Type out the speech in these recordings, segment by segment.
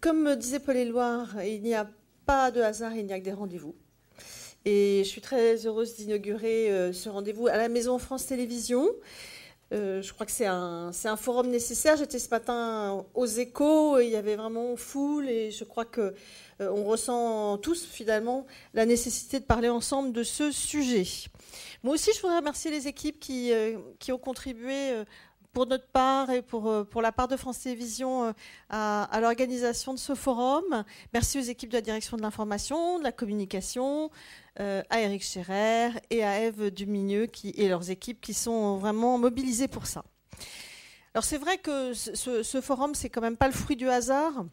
comme disait Paul Éluard, il n'y a pas de hasard, il n'y a que des rendez-vous. Et je suis très heureuse d'inaugurer euh, ce rendez-vous à la Maison France Télévisions. Euh, je crois que c'est un, forum nécessaire. J'étais ce matin aux échos, il y avait vraiment foule et je crois que euh, on ressent tous finalement la nécessité de parler ensemble de ce sujet. Moi aussi, je voudrais remercier les équipes qui, qui ont contribué pour notre part et pour, euh, pour la part de France Télévisions euh, à, l'organisation de ce forum. Merci aux équipes de la direction de l'information, de la communication, euh, à Eric Scherer et à Eve Dumigneux qui, et leurs équipes qui sont vraiment mobilisées pour ça. Alors c'est vrai que ce, ce forum, c'est quand même pas le fruit du hasard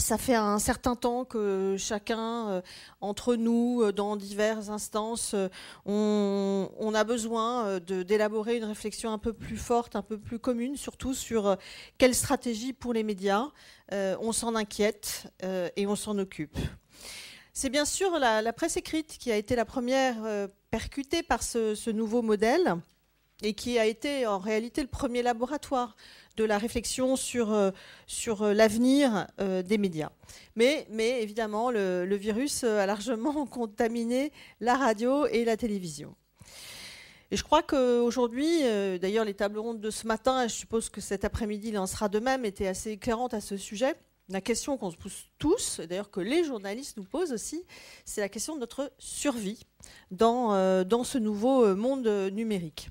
ça fait un certain temps que chacun, euh, entre nous, euh, dans diverses instances, euh, on, a besoin d'élaborer une réflexion un peu plus forte, un peu plus commune, surtout sur quelle stratégie pour les médias. on s'en inquiète et on s'en occupe. C'est bien sûr la, presse écrite qui a été la première percutée par ce nouveau modèle et qui a été en réalité le premier laboratoire de la réflexion sur, euh, euh, l'avenir euh, des médias. Mais, mais évidemment, le, virus a largement contaminé la radio et la télévision. Et je crois qu'aujourd'hui, d'ailleurs, les tables rondes de ce matin, et je suppose que cet après-midi, il en sera de même, étaient assez éclairantes à ce sujet. La question qu'on se pose tous, d'ailleurs que les journalistes nous posent aussi, c'est la question de notre survie dans ce nouveau monde numérique.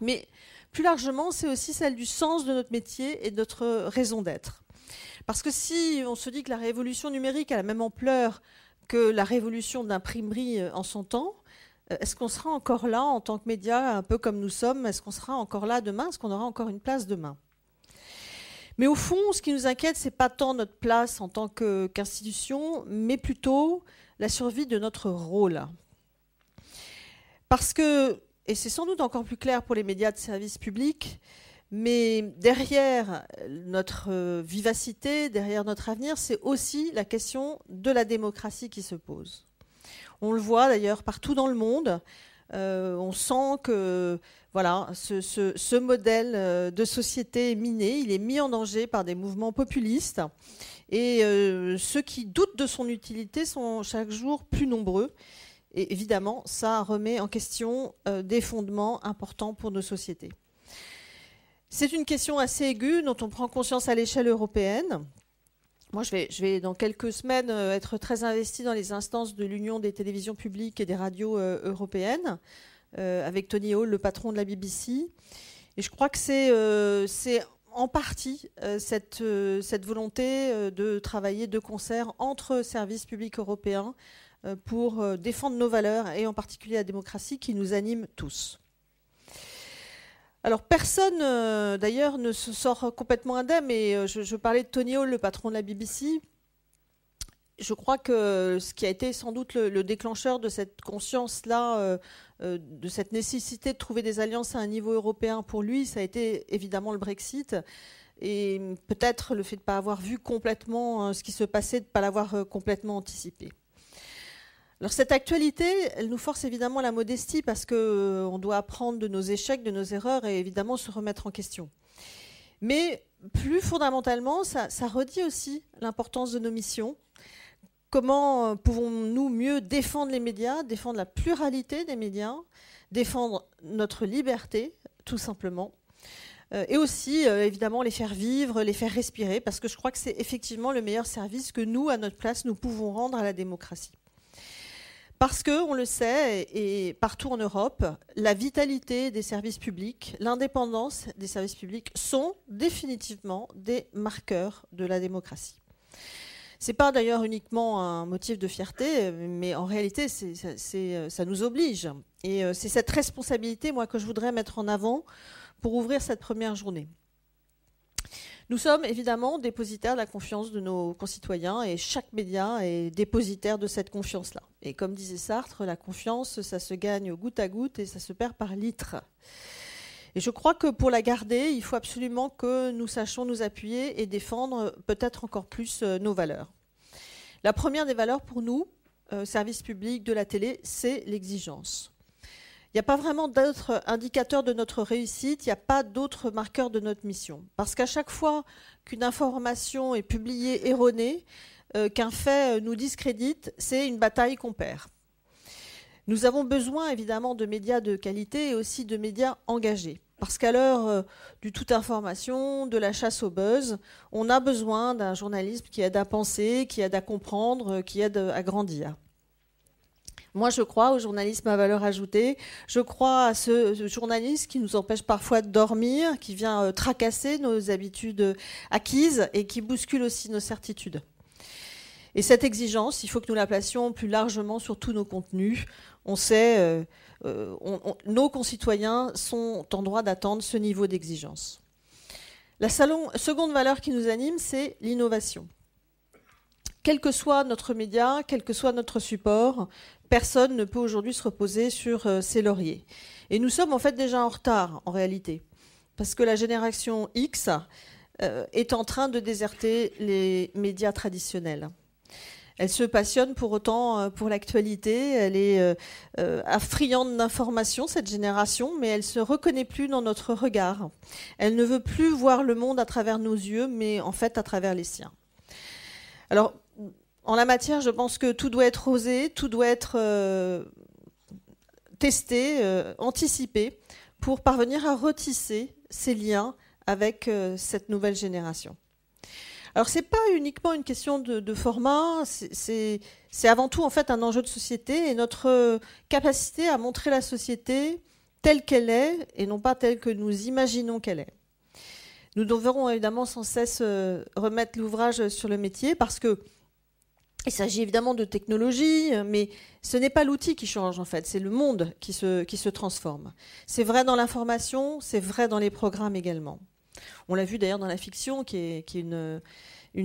Mais plus largement, c'est aussi celle du sens de notre métier et de notre raison d'être. Parce que si on se dit que la révolution numérique a la même ampleur que la révolution d'imprimerie euh, en son temps, euh, est-ce qu'on sera encore là en tant que média, un peu comme nous sommes? Est-ce qu'on sera encore là demain? Est-ce qu'on aura encore une place demain? Mais au fond, ce qui nous inquiète, c'est pas tant notre place en tant qu'institution, mais plutôt la survie de notre rôle. Parce que et c'est sans doute encore plus clair pour les médias de service public, mais derrière notre euh, vivacité, derrière notre avenir, c'est aussi la question de la démocratie qui se pose. On le voit d'ailleurs partout dans le monde. Euh, on sent que voilà, ce, modèle euh, de société est miné, il est mis en danger par des mouvements populistes. Et ceux qui doutent de son utilité sont chaque jour plus nombreux. Et évidemment, ça remet en question euh, des fondements importants pour nos sociétés. C'est une question assez aiguë dont on prend conscience à l'échelle européenne. Moi, je vais, dans quelques semaines euh, être très investi dans les instances de l'Union des télévisions publiques et des radios euh, européennes, avec Tony Hall, le patron de la BBC. Et je crois que c'est en partie cette, volonté de travailler de concert entre services publics européens pour euh, défendre nos valeurs et en particulier la démocratie qui nous anime tous. Alors personne euh, d'ailleurs ne se sort complètement indemne et je, parlais de Tony Hall, le patron de la BBC. Je crois que ce qui a été sans doute le, déclencheur de cette conscience-là, de cette nécessité de trouver des alliances à un niveau européen pour lui, ça a été évidemment le Brexit et peut-être le fait de ne pas avoir vu complètement ce qui se passait, de ne pas l'avoir complètement anticipé. Alors cette actualité, elle nous force évidemment la modestie parce qu'on euh, doit apprendre de nos échecs, de nos erreurs et évidemment se remettre en question. Mais plus fondamentalement, ça, redit aussi l'importance de nos missions. Comment euh, pouvons-nous mieux défendre les médias, défendre la pluralité des médias, défendre notre liberté, tout simplement, euh, et aussi évidemment les faire vivre, les faire respirer, parce que je crois que c'est effectivement le meilleur service que nous, à notre place, nous pouvons rendre à la démocratie. Parce que, on le sait, et partout en Europe, la vitalité des services publics, l'indépendance des services publics sont définitivement des marqueurs de la démocratie. Ce n'est pas d'ailleurs uniquement un motif de fierté, mais en réalité, ça nous oblige. Et euh, c'est cette responsabilité, que je voudrais mettre en avant pour ouvrir cette première journée. Nous sommes évidemment dépositaires de la confiance de nos concitoyens et chaque média est dépositaire de cette confiance-là. Et comme disait Sartre, la confiance, ça se gagne goutte à goutte et ça se perd par litre. Et je crois que pour la garder, il faut absolument que nous sachions nous appuyer et défendre peut-être encore plus euh, nos valeurs. La première des valeurs pour nous, euh, service public de la télé, c'est l'exigence. Il n'y a pas vraiment d'autres indicateurs de notre réussite, il n'y a pas d'autres marqueurs de notre mission. Parce qu'à chaque fois qu'une information est publiée erronée, euh, qu'un fait nous discrédite, c'est une bataille qu'on perd. Nous avons besoin évidemment de médias de qualité et aussi de médias engagés. Parce qu'à l'heure euh, du tout information, de la chasse au buzz, on a besoin d'un journalisme qui aide à penser, qui aide à comprendre, qui aide à grandir. Moi, je crois au journalisme à valeur ajoutée. Je crois à ce, journalisme qui nous empêche parfois de dormir, qui vient euh, tracasser nos habitudes acquises et qui bouscule aussi nos certitudes. Et cette exigence, il faut que nous la placions plus largement sur tous nos contenus. On sait, euh, euh, nos concitoyens sont en droit d'attendre ce niveau d'exigence. La seconde valeur qui nous anime, c'est l'innovation. Quel que soit notre média, quel que soit notre support, personne ne peut aujourd'hui se reposer sur euh, ses lauriers. Et nous sommes en fait déjà en retard, en réalité, parce que la génération X est en train de déserter les médias traditionnels. Elle se passionne pour autant euh, pour l'actualité. Elle est euh, euh, d'informations, cette génération, mais elle se reconnaît plus dans notre regard. Elle ne veut plus voir le monde à travers nos yeux, mais en fait à travers les siens. Alors, en la matière, je pense que tout doit être osé, tout doit être testé, anticipé, pour parvenir à retisser ces liens avec cette nouvelle génération. Alors c'est pas uniquement une question de, format, c'est avant tout en fait un enjeu de société et notre capacité à montrer la société telle qu'elle est et non pas telle que nous imaginons qu'elle est. Nous devrons évidemment sans cesse euh, remettre l'ouvrage sur le métier parce que il s'agit évidemment de technologie, mais ce n'est pas l'outil qui change en fait, c'est le monde qui se, qui se transforme. C'est vrai dans l'information, c'est vrai dans les programmes également. On l'a vu d'ailleurs dans la fiction, qui est, une,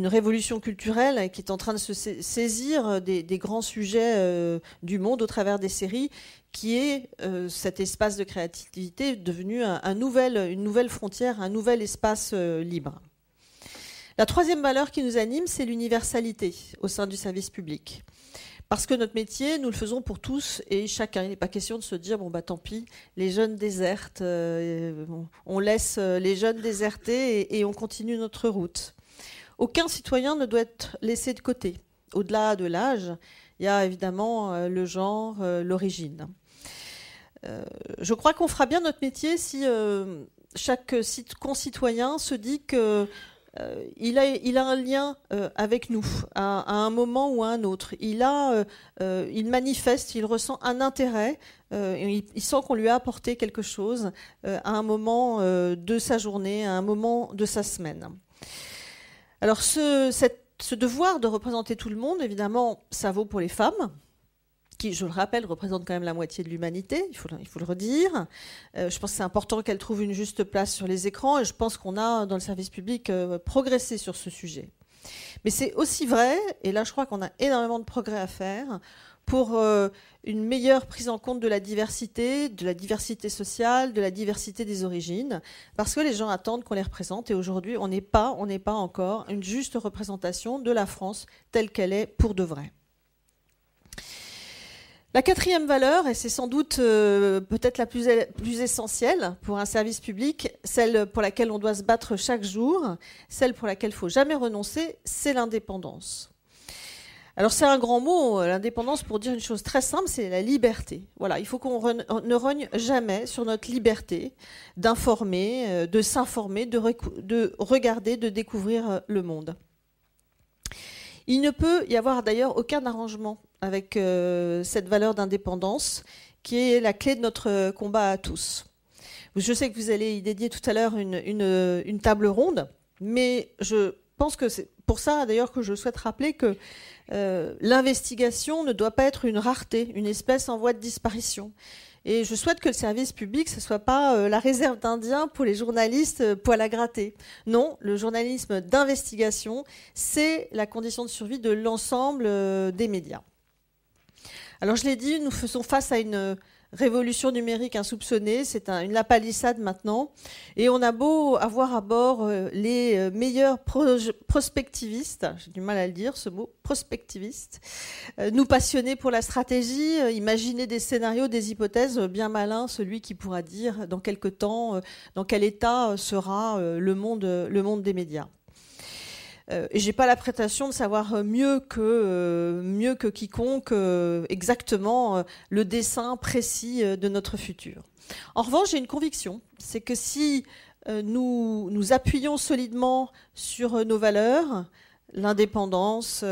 révolution culturelle qui est en train de se saisir des, grands sujets euh, du monde au travers des séries, qui est euh, cet espace de créativité devenu une nouvelle frontière, un nouvel espace euh, libre. La troisième valeur qui nous anime, c'est l'universalité au sein du service public. Parce que notre métier, nous le faisons pour tous et chacun. Il n'est pas question de se dire, bon, bah tant pis, les jeunes désertent, euh, on laisse euh, les jeunes déserter et, on continue notre route. Aucun citoyen ne doit être laissé de côté. Au-delà de l'âge, il y a évidemment euh, le genre, l'origine. je crois qu'on fera bien notre métier si chaque concitoyen se dit que euh, il, a, il, a, un lien euh, avec nous à, un moment ou à un autre. Il, a, euh, il manifeste, il ressent un intérêt, il, sent qu'on lui a apporté quelque chose à un moment de sa journée, à un moment de sa semaine. Alors ce, ce devoir de représenter tout le monde, évidemment, ça vaut pour les femmes qui, je le rappelle, représente quand même la moitié de l'humanité, il faut, le redire. Euh, je pense que c'est important qu'elle trouve une juste place sur les écrans et je pense qu'on a, dans le service public, euh, progressé sur ce sujet. Mais c'est aussi vrai, et là je crois qu'on a énormément de progrès à faire, pour euh, une meilleure prise en compte de la diversité, de la diversité sociale, de la diversité des origines, parce que les gens attendent qu'on les représente, et aujourd'hui on n'est pas, on n'est pas encore une juste représentation de la France telle qu'elle est pour de vrai. La quatrième valeur, et c'est sans doute euh, peut-être la plus, essentielle pour un service public, celle pour laquelle on doit se battre chaque jour, celle pour laquelle il faut jamais renoncer, c'est l'indépendance. Alors c'est un grand mot, euh, l'indépendance, pour dire une chose très simple, c'est la liberté. Voilà, il faut qu'on ne rogne jamais sur notre liberté d'informer, euh, de s'informer, de, de regarder, de découvrir le monde. Il ne peut y avoir d'ailleurs aucun arrangement avec euh, cette valeur d'indépendance qui est la clé de notre combat à tous. Je sais que vous allez y dédier tout à l'heure une, table ronde, mais je pense que c'est pour ça d'ailleurs que je souhaite rappeler que euh, l'investigation ne doit pas être une rareté, une espèce en voie de disparition. Et je souhaite que le service public, ce ne soit pas euh, la réserve d'Indiens pour les journalistes euh, poil à gratter. Non, le journalisme d'investigation, c'est la condition de survie de l'ensemble euh, des médias. Alors je l'ai dit, nous faisons face à une révolution numérique insoupçonnée, c'est une lapalissade maintenant. Et on a beau avoir à bord euh, les euh, meilleurs prospectivistes, j'ai du mal à le dire ce mot, prospectivistes, euh, nous passionner pour la stratégie, imaginer des scénarios, des hypothèses bien malins, celui qui pourra dire dans quel temps, dans quel état sera le monde, le monde des médias. Euh, j'ai pas la prétention de savoir mieux que euh, mieux que quiconque euh, exactement le dessin précis de notre futur. En revanche, j'ai une conviction, c'est que si nous nous appuyons solidement sur nos valeurs, l'indépendance,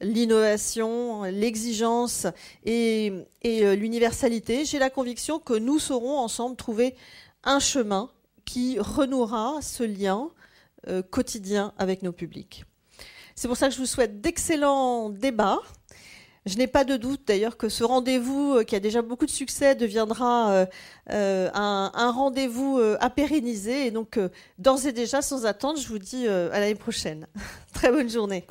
l'innovation, l'exigence et, et l'universalité, j'ai la conviction que nous saurons ensemble trouver un chemin qui renouera ce lien euh, quotidien avec nos publics. C'est pour ça que je vous souhaite d'excellents débats. Je n'ai pas de doute d'ailleurs que ce rendez-vous, euh, qui a déjà beaucoup de succès, deviendra euh, un, rendez-vous à pérenniser. Et donc, d'ores et déjà, sans attendre, je vous dis à l'année prochaine. Très bonne journée.